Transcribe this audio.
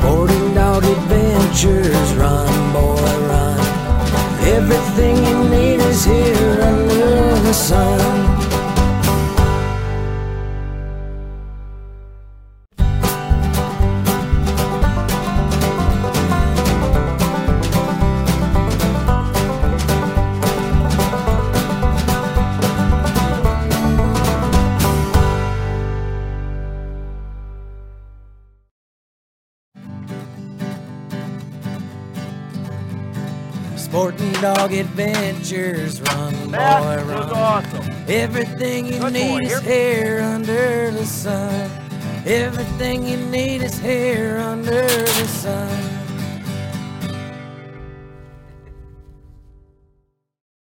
Sporting dog adventures, run, boy, run. Everything you need. Sporting dog adventures, run, boy, That was run. awesome. Everything you Good need boy, is here. here under the sun. Everything you need is here under the sun.